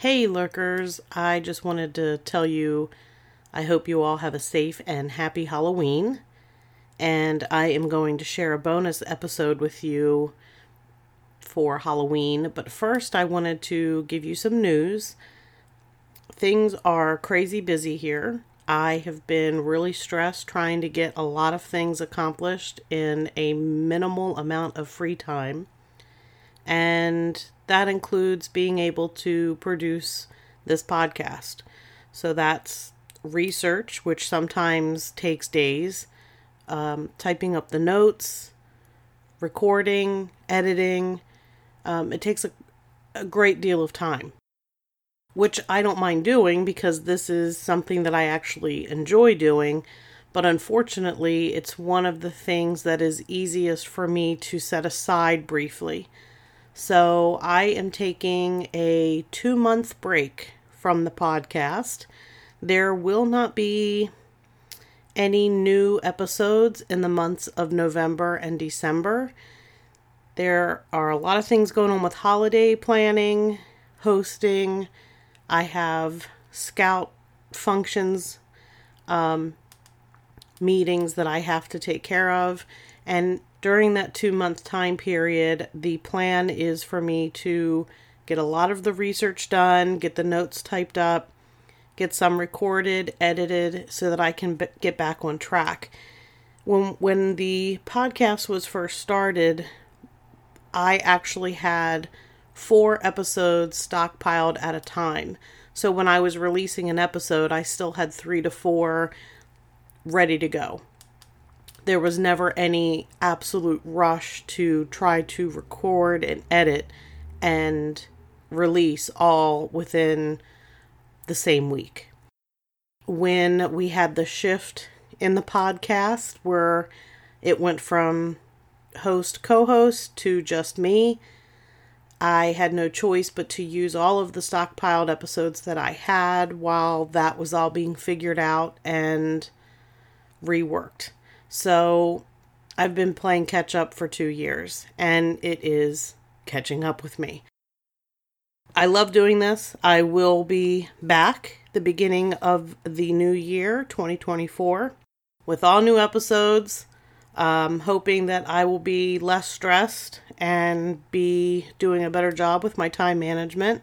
Hey, lurkers, I just wanted to tell you I hope you all have a safe and happy Halloween. And I am going to share a bonus episode with you for Halloween. But first, I wanted to give you some news. Things are crazy busy here. I have been really stressed trying to get a lot of things accomplished in a minimal amount of free time. And that includes being able to produce this podcast. So that's research, which sometimes takes days, um, typing up the notes, recording, editing. Um, it takes a, a great deal of time, which I don't mind doing because this is something that I actually enjoy doing. But unfortunately, it's one of the things that is easiest for me to set aside briefly. So I am taking a two month break from the podcast. There will not be any new episodes in the months of November and December. There are a lot of things going on with holiday planning, hosting. I have scout functions, um, meetings that I have to take care of. And during that two month time period, the plan is for me to get a lot of the research done, get the notes typed up, get some recorded, edited, so that I can b- get back on track. When when the podcast was first started, I actually had four episodes stockpiled at a time. So when I was releasing an episode, I still had three to four ready to go there was never any absolute rush to try to record and edit and release all within the same week. When we had the shift in the podcast where it went from host co host to just me, I had no choice but to use all of the stockpiled episodes that I had while that was all being figured out and reworked. So I've been playing catch up for two years, and it is catching up with me. I love doing this. I will be back the beginning of the new year, 2024, with all new episodes. Um, hoping that I will be less stressed and be doing a better job with my time management.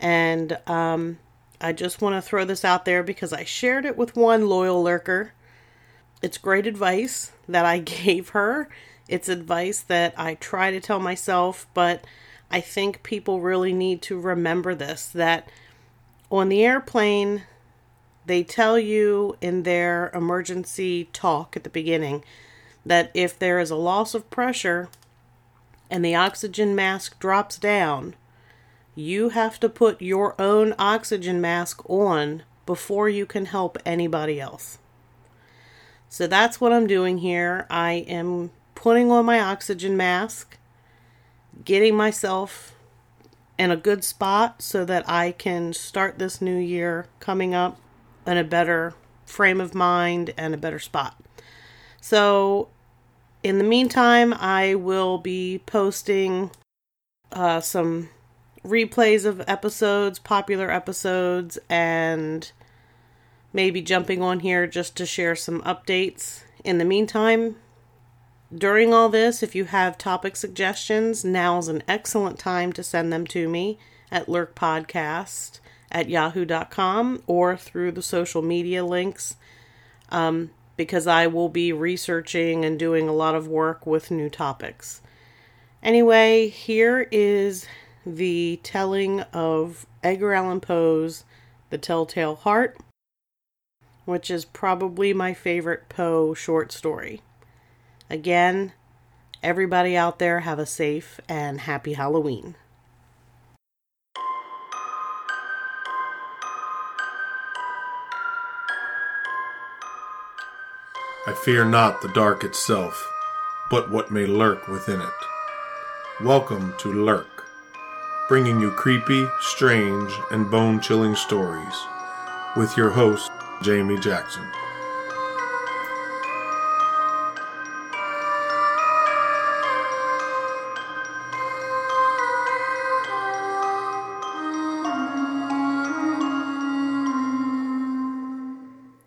And um, I just want to throw this out there because I shared it with one loyal lurker it's great advice that I gave her. It's advice that I try to tell myself, but I think people really need to remember this that on the airplane, they tell you in their emergency talk at the beginning that if there is a loss of pressure and the oxygen mask drops down, you have to put your own oxygen mask on before you can help anybody else. So that's what I'm doing here. I am putting on my oxygen mask, getting myself in a good spot so that I can start this new year coming up in a better frame of mind and a better spot. So, in the meantime, I will be posting uh, some replays of episodes, popular episodes, and maybe jumping on here just to share some updates. In the meantime, during all this, if you have topic suggestions, now's an excellent time to send them to me at lurkpodcast at yahoo.com or through the social media links um, because I will be researching and doing a lot of work with new topics. Anyway, here is the telling of Edgar Allan Poe's The Telltale Heart which is probably my favorite Poe short story. Again, everybody out there have a safe and happy Halloween. I fear not the dark itself, but what may lurk within it. Welcome to Lurk, bringing you creepy, strange, and bone chilling stories with your host, Jamie Jackson.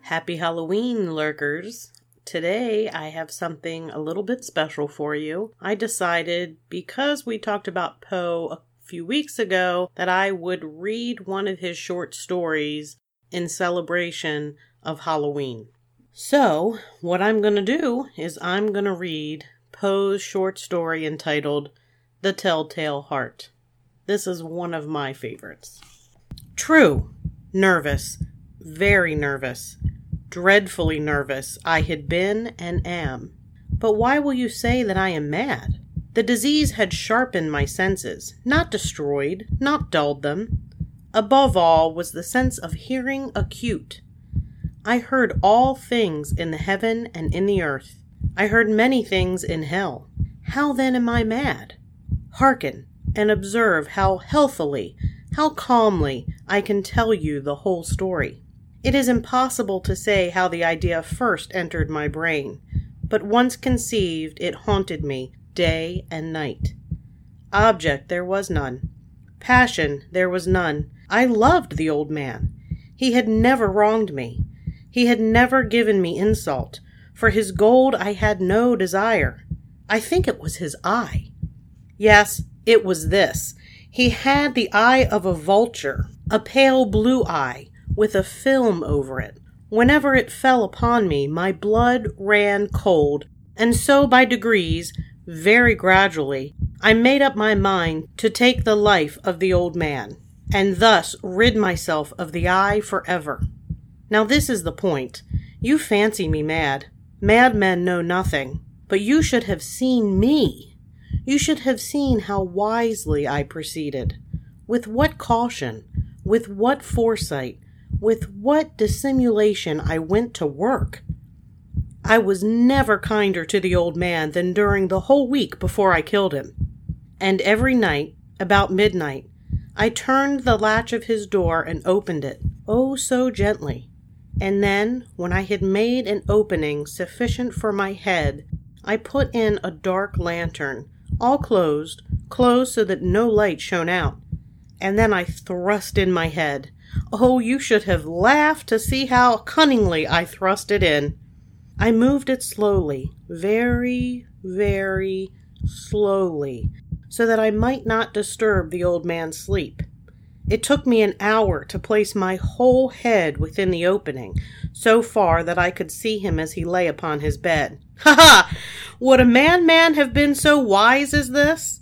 Happy Halloween, lurkers! Today, I have something a little bit special for you. I decided because we talked about Poe a few weeks ago that I would read one of his short stories in celebration of Halloween. So, what I'm going to do is I'm going to read Poe's short story entitled The Telltale Heart. This is one of my favorites. True, nervous, very nervous, dreadfully nervous I had been and am. But why will you say that I am mad? The disease had sharpened my senses, not destroyed, not dulled them. Above all was the sense of hearing acute. I heard all things in the heaven and in the earth. I heard many things in hell. How then am I mad? Hearken and observe how healthily, how calmly I can tell you the whole story. It is impossible to say how the idea first entered my brain, but once conceived, it haunted me day and night. Object there was none. Passion there was none. I loved the old man. He had never wronged me. He had never given me insult. For his gold I had no desire. I think it was his eye. Yes, it was this. He had the eye of a vulture, a pale blue eye, with a film over it. Whenever it fell upon me, my blood ran cold, and so by degrees, very gradually, I made up my mind to take the life of the old man, and thus rid myself of the eye forever. Now, this is the point. You fancy me mad. Madmen know nothing. But you should have seen me. You should have seen how wisely I proceeded. With what caution, with what foresight, with what dissimulation I went to work. I was never kinder to the old man than during the whole week before I killed him. And every night, about midnight, I turned the latch of his door and opened it, oh so gently, and then, when I had made an opening sufficient for my head, I put in a dark lantern, all closed, closed so that no light shone out. And then I thrust in my head. Oh, you should have laughed to see how cunningly I thrust it in. I moved it slowly, very, very slowly, so that I might not disturb the old man's sleep. It took me an hour to place my whole head within the opening, so far that I could see him as he lay upon his bed. Ha ha! Would a man man have been so wise as this?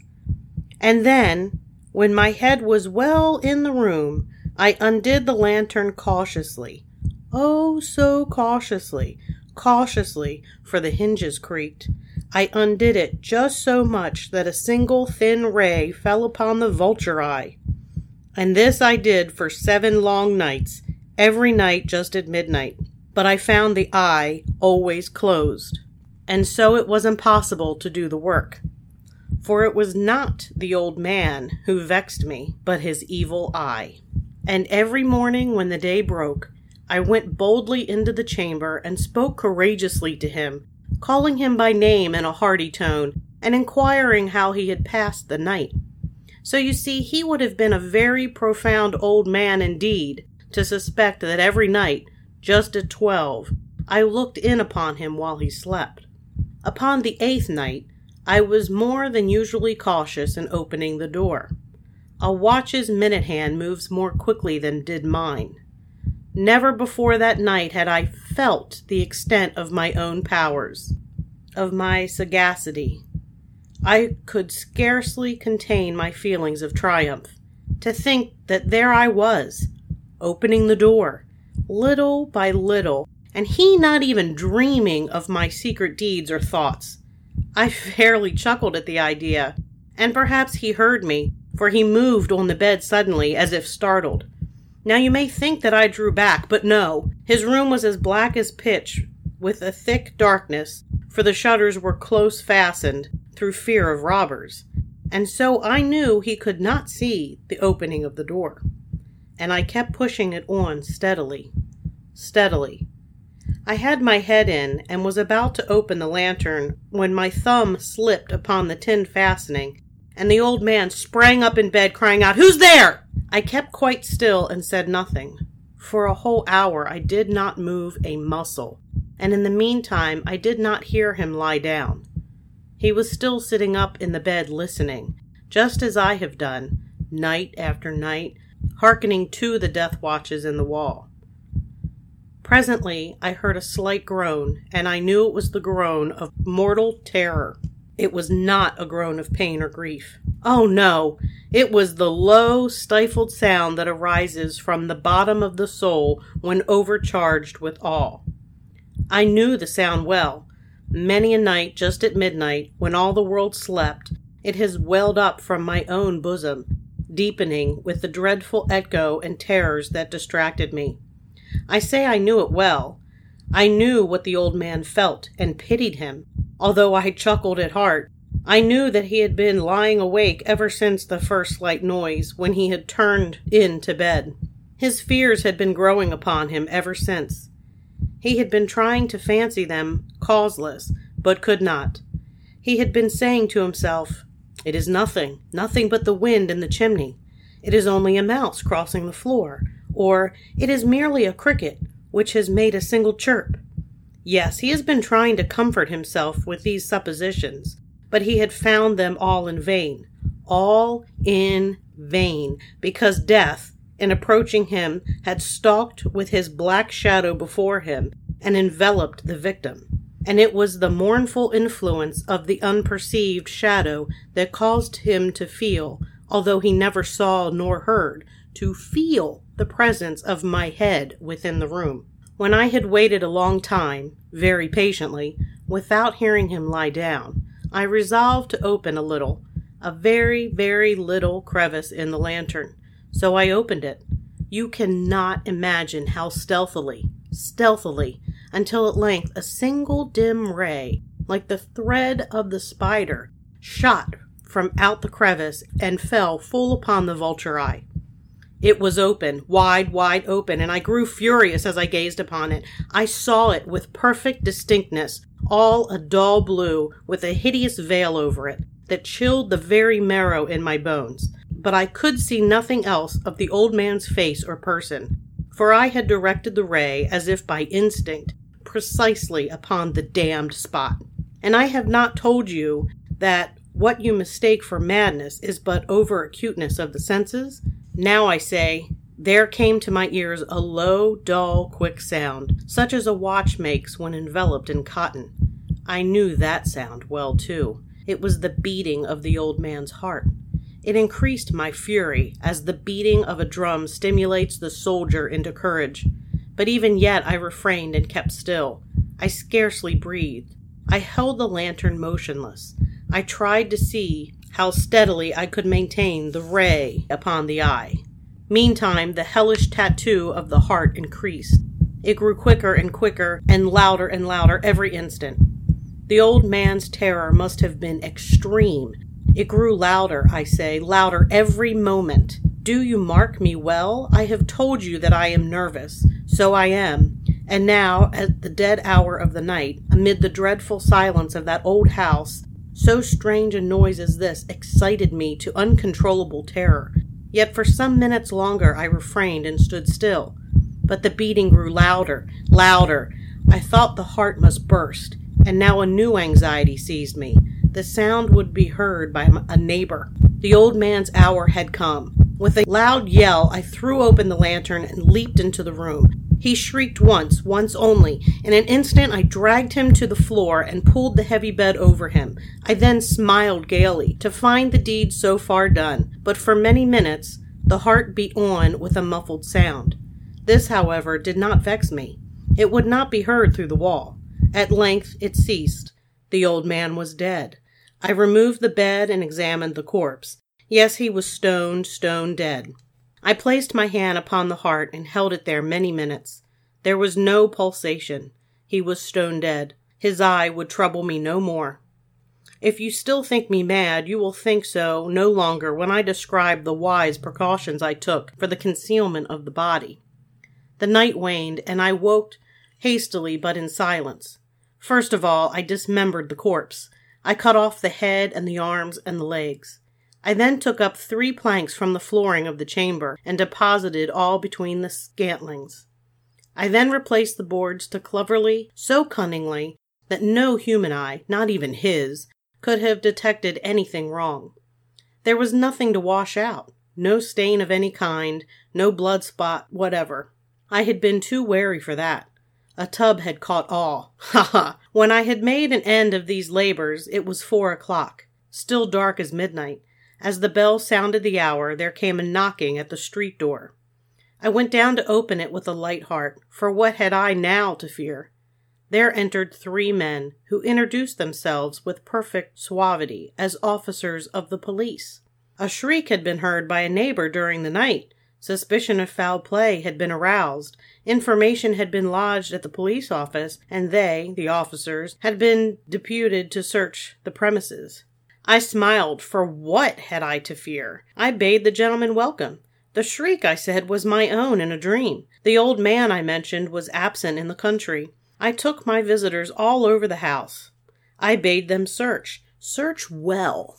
And then, when my head was well in the room, I undid the lantern cautiously. Oh, so cautiously, cautiously, for the hinges creaked. I undid it just so much that a single thin ray fell upon the vulture eye. And this I did for seven long nights, every night just at midnight. But I found the eye always closed, and so it was impossible to do the work. For it was not the old man who vexed me, but his evil eye. And every morning when the day broke, I went boldly into the chamber and spoke courageously to him, calling him by name in a hearty tone, and inquiring how he had passed the night. So you see, he would have been a very profound old man indeed to suspect that every night, just at twelve, I looked in upon him while he slept. Upon the eighth night, I was more than usually cautious in opening the door. A watch's minute hand moves more quickly than did mine. Never before that night had I felt the extent of my own powers, of my sagacity, I could scarcely contain my feelings of triumph. To think that there I was, opening the door, little by little, and he not even dreaming of my secret deeds or thoughts. I fairly chuckled at the idea, and perhaps he heard me, for he moved on the bed suddenly, as if startled. Now you may think that I drew back, but no. His room was as black as pitch, with a thick darkness, for the shutters were close fastened, through fear of robbers, and so I knew he could not see the opening of the door. And I kept pushing it on steadily, steadily. I had my head in and was about to open the lantern when my thumb slipped upon the tin fastening, and the old man sprang up in bed, crying out, Who's there? I kept quite still and said nothing. For a whole hour I did not move a muscle, and in the meantime I did not hear him lie down. He was still sitting up in the bed listening, just as I have done, night after night, hearkening to the death watches in the wall. Presently I heard a slight groan, and I knew it was the groan of mortal terror. It was not a groan of pain or grief. Oh no! It was the low, stifled sound that arises from the bottom of the soul when overcharged with awe. I knew the sound well. Many a night, just at midnight, when all the world slept, it has welled up from my own bosom, deepening with the dreadful echo and terrors that distracted me. I say I knew it well. I knew what the old man felt and pitied him, although I chuckled at heart. I knew that he had been lying awake ever since the first slight noise when he had turned in to bed. His fears had been growing upon him ever since. He had been trying to fancy them causeless, but could not. He had been saying to himself, It is nothing, nothing but the wind in the chimney. It is only a mouse crossing the floor, or it is merely a cricket which has made a single chirp. Yes, he has been trying to comfort himself with these suppositions, but he had found them all in vain. All in vain, because death, in approaching him, had stalked with his black shadow before him and enveloped the victim. And it was the mournful influence of the unperceived shadow that caused him to feel, although he never saw nor heard, to feel the presence of my head within the room. When I had waited a long time, very patiently, without hearing him lie down, I resolved to open a little, a very, very little crevice in the lantern. So I opened it. You cannot imagine how stealthily, stealthily, until at length a single dim ray, like the thread of the spider, shot from out the crevice and fell full upon the vulture eye. It was open, wide, wide open, and I grew furious as I gazed upon it. I saw it with perfect distinctness, all a dull blue, with a hideous veil over it, that chilled the very marrow in my bones. But I could see nothing else of the old man's face or person, for I had directed the ray, as if by instinct, precisely upon the damned spot. And I have not told you that what you mistake for madness is but over acuteness of the senses now I say, there came to my ears a low, dull, quick sound, such as a watch makes when enveloped in cotton. I knew that sound well, too. It was the beating of the old man's heart. It increased my fury, as the beating of a drum stimulates the soldier into courage. But even yet I refrained and kept still. I scarcely breathed. I held the lantern motionless. I tried to see how steadily I could maintain the ray upon the eye. Meantime, the hellish tattoo of the heart increased. It grew quicker and quicker and louder and louder every instant. The old man's terror must have been extreme. It grew louder, I say, louder every moment. Do you mark me well? I have told you that I am nervous. So I am. And now, at the dead hour of the night, amid the dreadful silence of that old house, so strange a noise as this excited me to uncontrollable terror. Yet for some minutes longer I refrained and stood still. But the beating grew louder, louder. I thought the heart must burst, and now a new anxiety seized me. The sound would be heard by a neighbor. The old man's hour had come. With a loud yell, I threw open the lantern and leaped into the room. He shrieked once, once only. In an instant, I dragged him to the floor and pulled the heavy bed over him. I then smiled gaily to find the deed so far done, but for many minutes the heart beat on with a muffled sound. This, however, did not vex me. It would not be heard through the wall. At length it ceased. The old man was dead. I removed the bed and examined the corpse. Yes, he was stone, stone dead. I placed my hand upon the heart and held it there many minutes. There was no pulsation. He was stone dead. His eye would trouble me no more. If you still think me mad, you will think so no longer when I describe the wise precautions I took for the concealment of the body. The night waned, and I woke hastily but in silence. First of all, I dismembered the corpse. I cut off the head and the arms and the legs. I then took up three planks from the flooring of the chamber and deposited all between the scantlings. I then replaced the boards to cleverly, so cunningly, that no human eye, not even his, could have detected anything wrong. There was nothing to wash out, no stain of any kind, no blood spot whatever. I had been too wary for that. A tub had caught all. Ha ha! When I had made an end of these labors, it was four o'clock, still dark as midnight. As the bell sounded the hour, there came a knocking at the street door. I went down to open it with a light heart, for what had I now to fear? There entered three men, who introduced themselves with perfect suavity as officers of the police. A shriek had been heard by a neighbor during the night. Suspicion of foul play had been aroused. Information had been lodged at the police office, and they, the officers, had been deputed to search the premises. I smiled, for what had I to fear? I bade the gentleman welcome. The shriek, I said, was my own in a dream. The old man I mentioned was absent in the country. I took my visitors all over the house. I bade them search. Search well.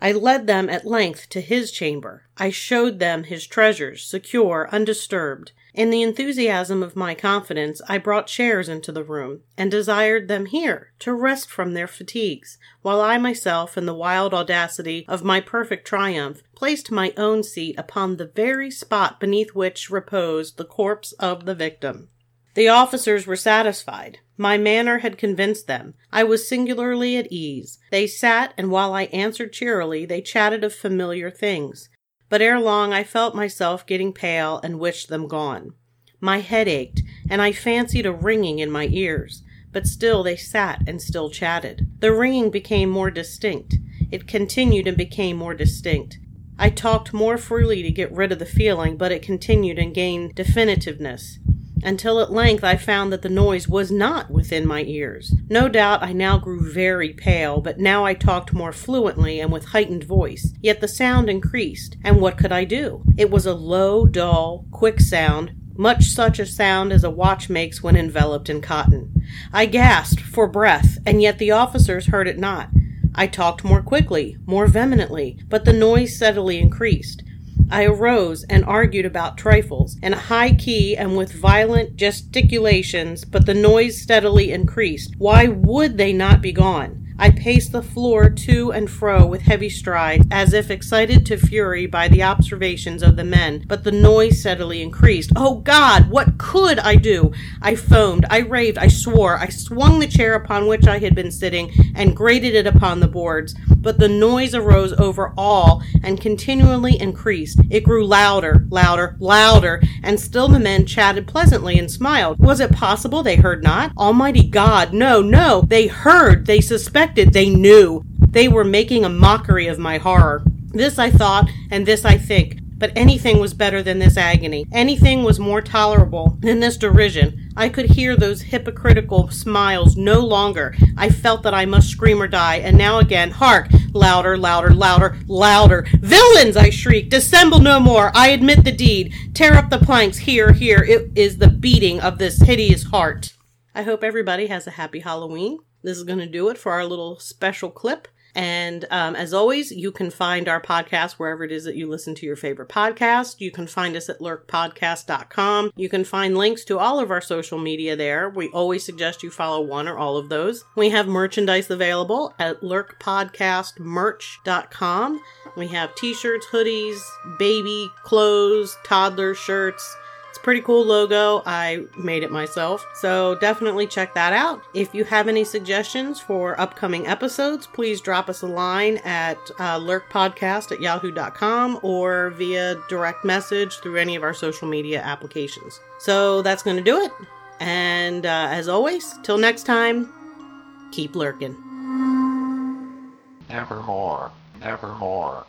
I led them at length to his chamber. I showed them his treasures, secure, undisturbed. In the enthusiasm of my confidence, I brought chairs into the room, and desired them here to rest from their fatigues, while I myself, in the wild audacity of my perfect triumph, placed my own seat upon the very spot beneath which reposed the corpse of the victim. The officers were satisfied. My manner had convinced them. I was singularly at ease. They sat, and while I answered cheerily, they chatted of familiar things. But ere long I felt myself getting pale and wished them gone. My head ached, and I fancied a ringing in my ears. But still they sat and still chatted. The ringing became more distinct. It continued and became more distinct. I talked more freely to get rid of the feeling, but it continued and gained definitiveness until at length I found that the noise was not within my ears. No doubt I now grew very pale, but now I talked more fluently and with heightened voice. Yet the sound increased, and what could I do? It was a low, dull, quick sound, much such a sound as a watch makes when enveloped in cotton. I gasped for breath, and yet the officers heard it not. I talked more quickly, more vehemently, but the noise steadily increased. I arose and argued about trifles in a high key and with violent gesticulations, but the noise steadily increased. Why would they not be gone? I paced the floor to and fro with heavy strides, as if excited to fury by the observations of the men, but the noise steadily increased. Oh God, what could I do? I foamed, I raved, I swore, I swung the chair upon which I had been sitting and grated it upon the boards, but the noise arose over all and continually increased. It grew louder, louder, louder, and still the men chatted pleasantly and smiled. Was it possible they heard not? Almighty God, no, no, they heard, they suspected they knew. They were making a mockery of my horror. This I thought, and this I think. But anything was better than this agony. Anything was more tolerable than this derision. I could hear those hypocritical smiles no longer. I felt that I must scream or die, and now again, hark! Louder, louder, louder, louder. Villains! I shrieked. Dissemble no more. I admit the deed. Tear up the planks. Here, here. It is the beating of this hideous heart. I hope everybody has a happy Halloween. This is going to do it for our little special clip. And um, as always, you can find our podcast wherever it is that you listen to your favorite podcast. You can find us at lurkpodcast.com. You can find links to all of our social media there. We always suggest you follow one or all of those. We have merchandise available at lurkpodcastmerch.com. We have t shirts, hoodies, baby clothes, toddler shirts pretty cool logo. I made it myself. So definitely check that out. If you have any suggestions for upcoming episodes, please drop us a line at uh, lurkpodcast at yahoo.com or via direct message through any of our social media applications. So that's going to do it. And uh, as always, till next time, keep lurking. Nevermore, nevermore.